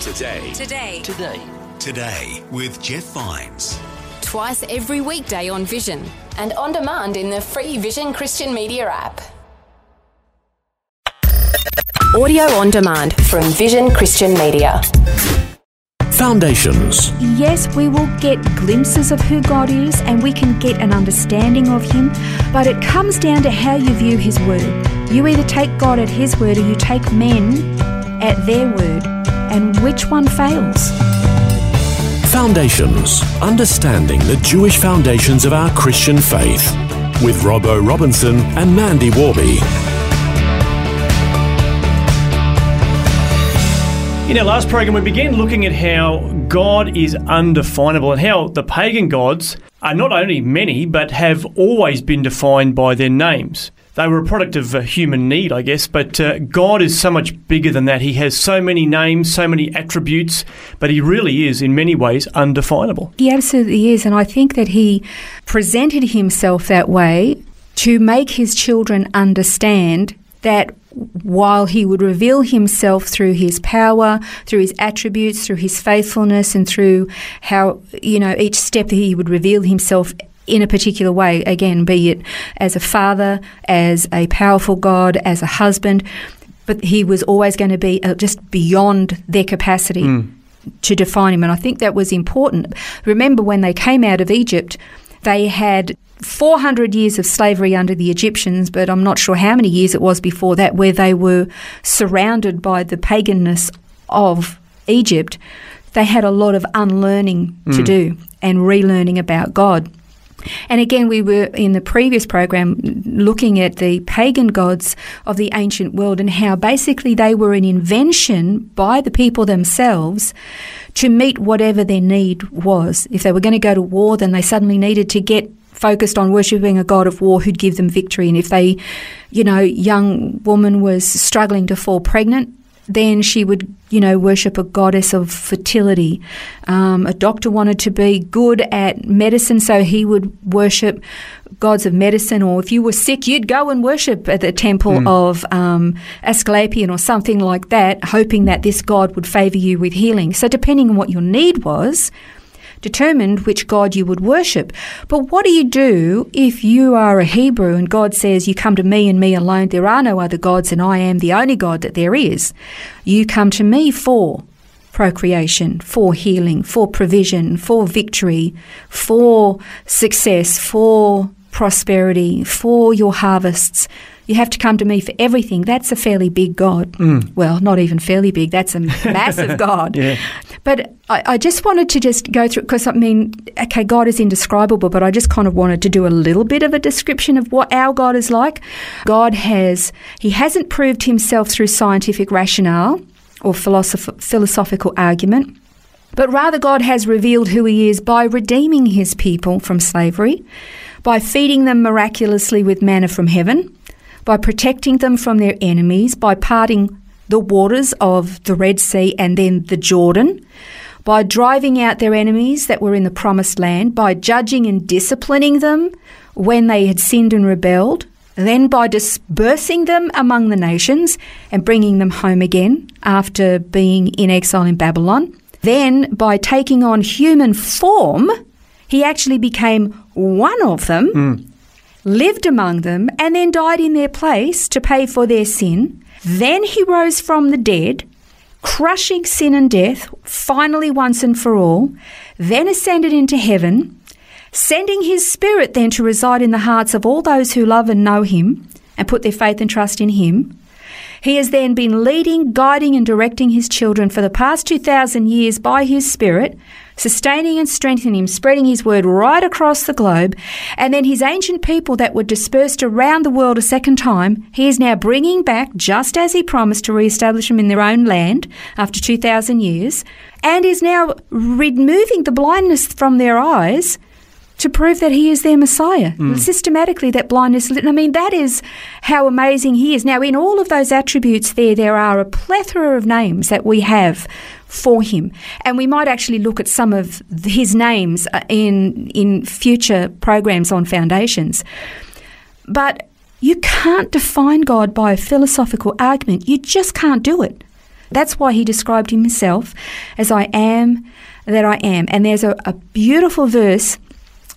Today. Today. Today. Today with Jeff Vines. Twice every weekday on Vision and on demand in the free Vision Christian Media app. Audio on demand from Vision Christian Media. Foundations. Yes, we will get glimpses of who God is and we can get an understanding of Him, but it comes down to how you view His Word. You either take God at His Word or you take men at their Word, and which one fails? Foundations. Understanding the Jewish foundations of our Christian faith. With Robbo Robinson and Mandy Warby. In our last program, we began looking at how God is undefinable and how the pagan gods are not only many, but have always been defined by their names. They were a product of uh, human need, I guess, but uh, God is so much bigger than that. He has so many names, so many attributes, but He really is, in many ways, undefinable. He absolutely is, and I think that He presented Himself that way to make His children understand that while he would reveal himself through his power, through his attributes, through his faithfulness, and through how, you know, each step that he would reveal himself in a particular way, again, be it as a father, as a powerful God, as a husband, but he was always going to be uh, just beyond their capacity. To define him. And I think that was important. Remember, when they came out of Egypt, they had 400 years of slavery under the Egyptians, but I'm not sure how many years it was before that, where they were surrounded by the paganness of Egypt. They had a lot of unlearning to do and relearning about God. And again, we were in the previous program looking at the pagan gods of the ancient world and how basically they were an invention by the people themselves to meet whatever their need was. If they were going to go to war, then they suddenly needed to get focused on worshipping a god of war who'd give them victory. And if they, you know, young woman was struggling to fall pregnant, then she would, you know, worship a goddess of fertility. Um, a doctor wanted to be good at medicine, so he would worship gods of medicine. Or if you were sick, you'd go and worship at the temple of um, Asclepian or something like that, hoping that this god would favor you with healing. So, depending on what your need was, determined which God you would worship. But what do you do if you are a Hebrew and God says, You come to me and me alone? There are no other gods, and I am the only God that there is. You come to me for procreation, for healing, for provision, for victory, for success, for prosperity, for your harvests. You have to come to me for everything. That's a fairly big God. Mm. Well, not even fairly big, that's a massive God. But I, I just wanted to just go through, because I mean, okay, God is indescribable, but I just kind of wanted to do a little bit of a description of what our God is like. God has, He hasn't proved Himself through scientific rationale or philosoph- philosophical argument. But rather, God has revealed who He is by redeeming His people from slavery, by feeding them miraculously with manna from heaven, by protecting them from their enemies, by parting the waters of the Red Sea and then the Jordan, by driving out their enemies that were in the promised land, by judging and disciplining them when they had sinned and rebelled, then by dispersing them among the nations and bringing them home again after being in exile in Babylon. Then, by taking on human form, he actually became one of them, hmm. lived among them, and then died in their place to pay for their sin. Then he rose from the dead, crushing sin and death, finally once and for all, then ascended into heaven, sending his spirit then to reside in the hearts of all those who love and know him and put their faith and trust in him. He has then been leading, guiding, and directing his children for the past 2,000 years by his Spirit, sustaining and strengthening him, spreading his word right across the globe. And then his ancient people that were dispersed around the world a second time, he is now bringing back, just as he promised to re-establish them in their own land after 2,000 years, and is now removing the blindness from their eyes to prove that he is their Messiah. Systematically, that blindness. I mean, that is how amazing he is. Now, in all of those attributes, there there are a plethora of names that we have for him, and we might actually look at some of his names uh, in in future programs on foundations. But you can't define God by a philosophical argument. You just can't do it. That's why he described himself as I am that I am. And there's a, a beautiful verse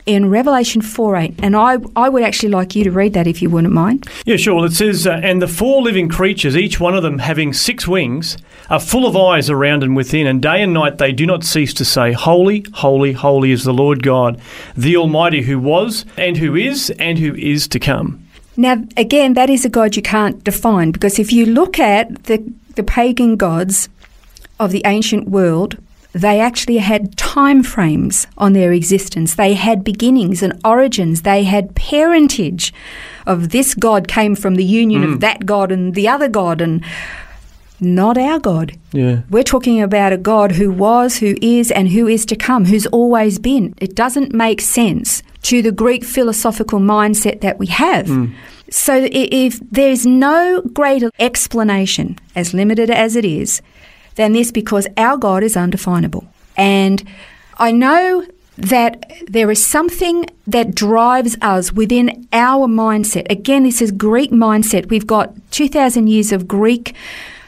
in Revelation 4 8. And I, I would actually like you to read that if you wouldn't mind. Yeah, sure. Well, it says, uh, And the four living creatures, each one of them having six wings, are full of eyes around and within, and day and night they do not cease to say, Holy, holy, holy is the Lord God, the Almighty, who was, and who is, and who is to come. Now, again, that is a God you can't define because if you look at the, the pagan gods of the ancient world, they actually had time frames on their existence. They had beginnings and origins. They had parentage of this God came from the union of mm. that God and the other God and not our God. Yeah. We're talking about a God who was, who is, and who is to come, who's always been. It doesn't make sense to the Greek philosophical mindset that we have. Mm. So if there's no greater explanation, as limited as it is, than this because our God is undefinable. And I know that there is something that drives us within our mindset. Again, this is Greek mindset. We've got 2,000 years of Greek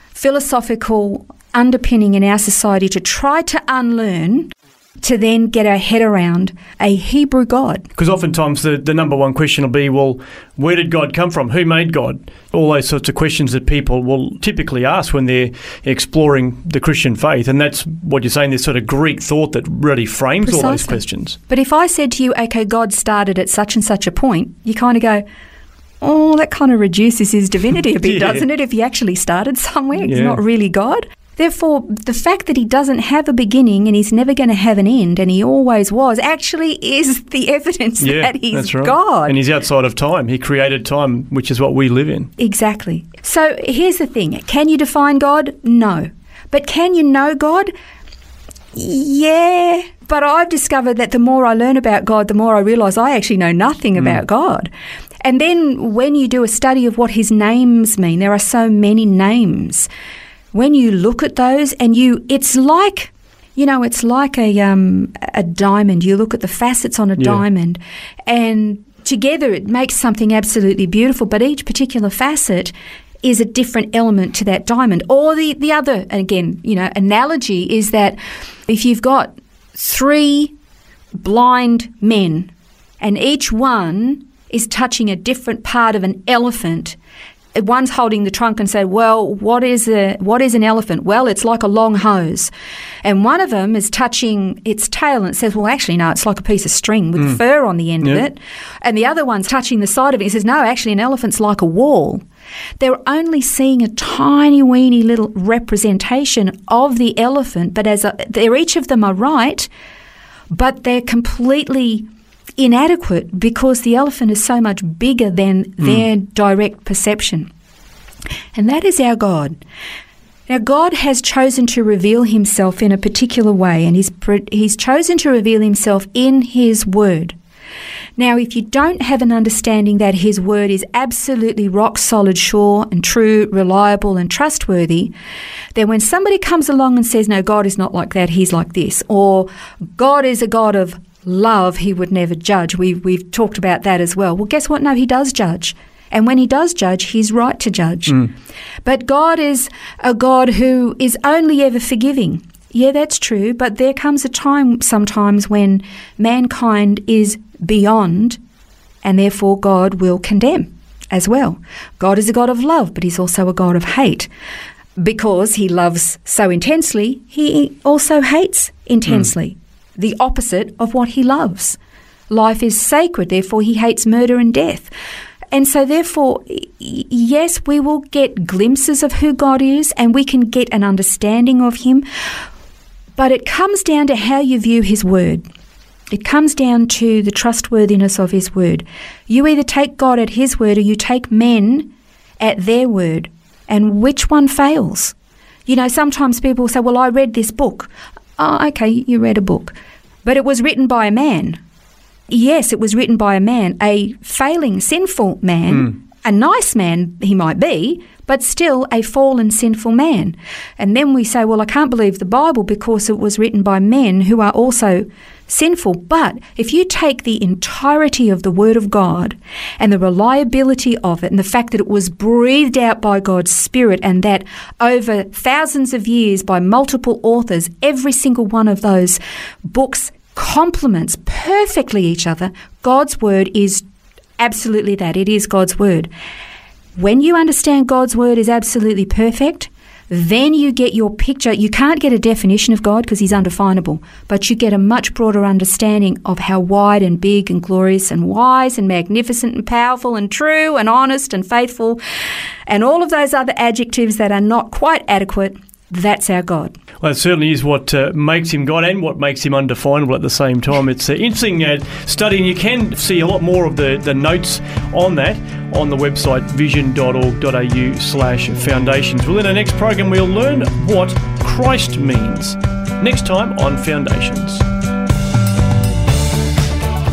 philosophical underpinning in our society to try to unlearn to then get our head around a Hebrew God. Because oftentimes the, the number one question will be, well, where did God come from? Who made God? All those sorts of questions that people will typically ask when they're exploring the Christian faith. And that's what you're saying, this sort of Greek thought that really frames all those questions. But if I said to you, okay, God started at such and such a point, you kind of go, oh, that kind of reduces his divinity a bit, Yeah. doesn't it? If he actually started somewhere, he's Yeah. not really God. Therefore, the fact that he doesn't have a beginning and he's never going to have an end, and he always was, actually is the evidence Yeah, that he's that's right. God. And he's outside of time. He created time, which is what we live in. Exactly. So here's the thing can you define God? No. But can you know God? Yeah. But I've discovered that the more I learn about God, the more I realise I actually know nothing hmm. about God. And then when you do a study of what his names mean, there are so many names. When you look at those and you, it's like, you know, it's like a, um, a diamond. You look at the facets on a Yeah. diamond and together it makes something absolutely beautiful, but each particular facet is a different element to that diamond. Or the, the other, and again, you know, analogy is that if you've got three blind men and each one is touching a different part of an elephant, one's holding the trunk and say, "Well, what is a what is an elephant?" Well, it's like a long hose, and one of them is touching its tail and it says, "Well, actually, no, it's like a piece of string with hmm. fur on the end Yeah. of it," and the other one's touching the side of it. He says, "No, actually, an elephant's like a wall." They're only seeing a tiny, weeny little representation of the elephant, but as a, they're each of them are right, but they're completely inadequate because the elephant is so much bigger than hmm. their direct perception. And that is our God. Now, God has chosen to reveal himself in a particular way, and he's, he's chosen to reveal himself in his word. Now, if you don't have an understanding that his word is absolutely rock solid, sure, and true, reliable, and trustworthy, then when somebody comes along and says, No, God is not like that, he's like this, or God is a God of love, he would never judge. We've, we've talked about that as well. Well, guess what? No, he does judge. And when he does judge, he's right to judge. Mm. But God is a God who is only ever forgiving. Yeah, that's true, but there comes a time sometimes when mankind is beyond, and therefore God will condemn as well. God is a God of love, but He's also a God of hate. Because He loves so intensely, He also hates intensely, mm. The opposite of what He loves. Life is sacred, therefore, He hates murder and death. And so, therefore, yes, we will get glimpses of who God is and we can get an understanding of Him, but it comes down to how you view His Word. It comes down to the trustworthiness of His Word. You either take God at His Word or you take men at their word. And which one fails? You know, sometimes people say, Well, I read this book. Oh, okay, you read a book. But it was written by a man. Yes, it was written by a man, a failing, sinful man, hmm. a nice man he might be, but still a fallen, sinful man. And then we say, well, I can't believe the Bible because it was written by men who are also sinful. But if you take the entirety of the Word of God and the reliability of it and the fact that it was breathed out by God's Spirit and that over thousands of years by multiple authors, every single one of those books complements perfectly each other, God's Word is absolutely that. It is God's Word. When you understand God's Word is absolutely perfect, then you get your picture. You can't get a definition of God because he's undefinable, but you get a much broader understanding of how wide and big and glorious and wise and magnificent and powerful and true and honest and faithful and all of those other adjectives that are not quite adequate. That's our God. Well, it certainly is what uh, makes him God and what makes him undefinable at the same time. It's an uh, interesting uh, study, and you can see a lot more of the, the notes on that on the website vision.org.au slash foundations. Well, in our next program, we'll learn what Christ means. Next time on Foundations.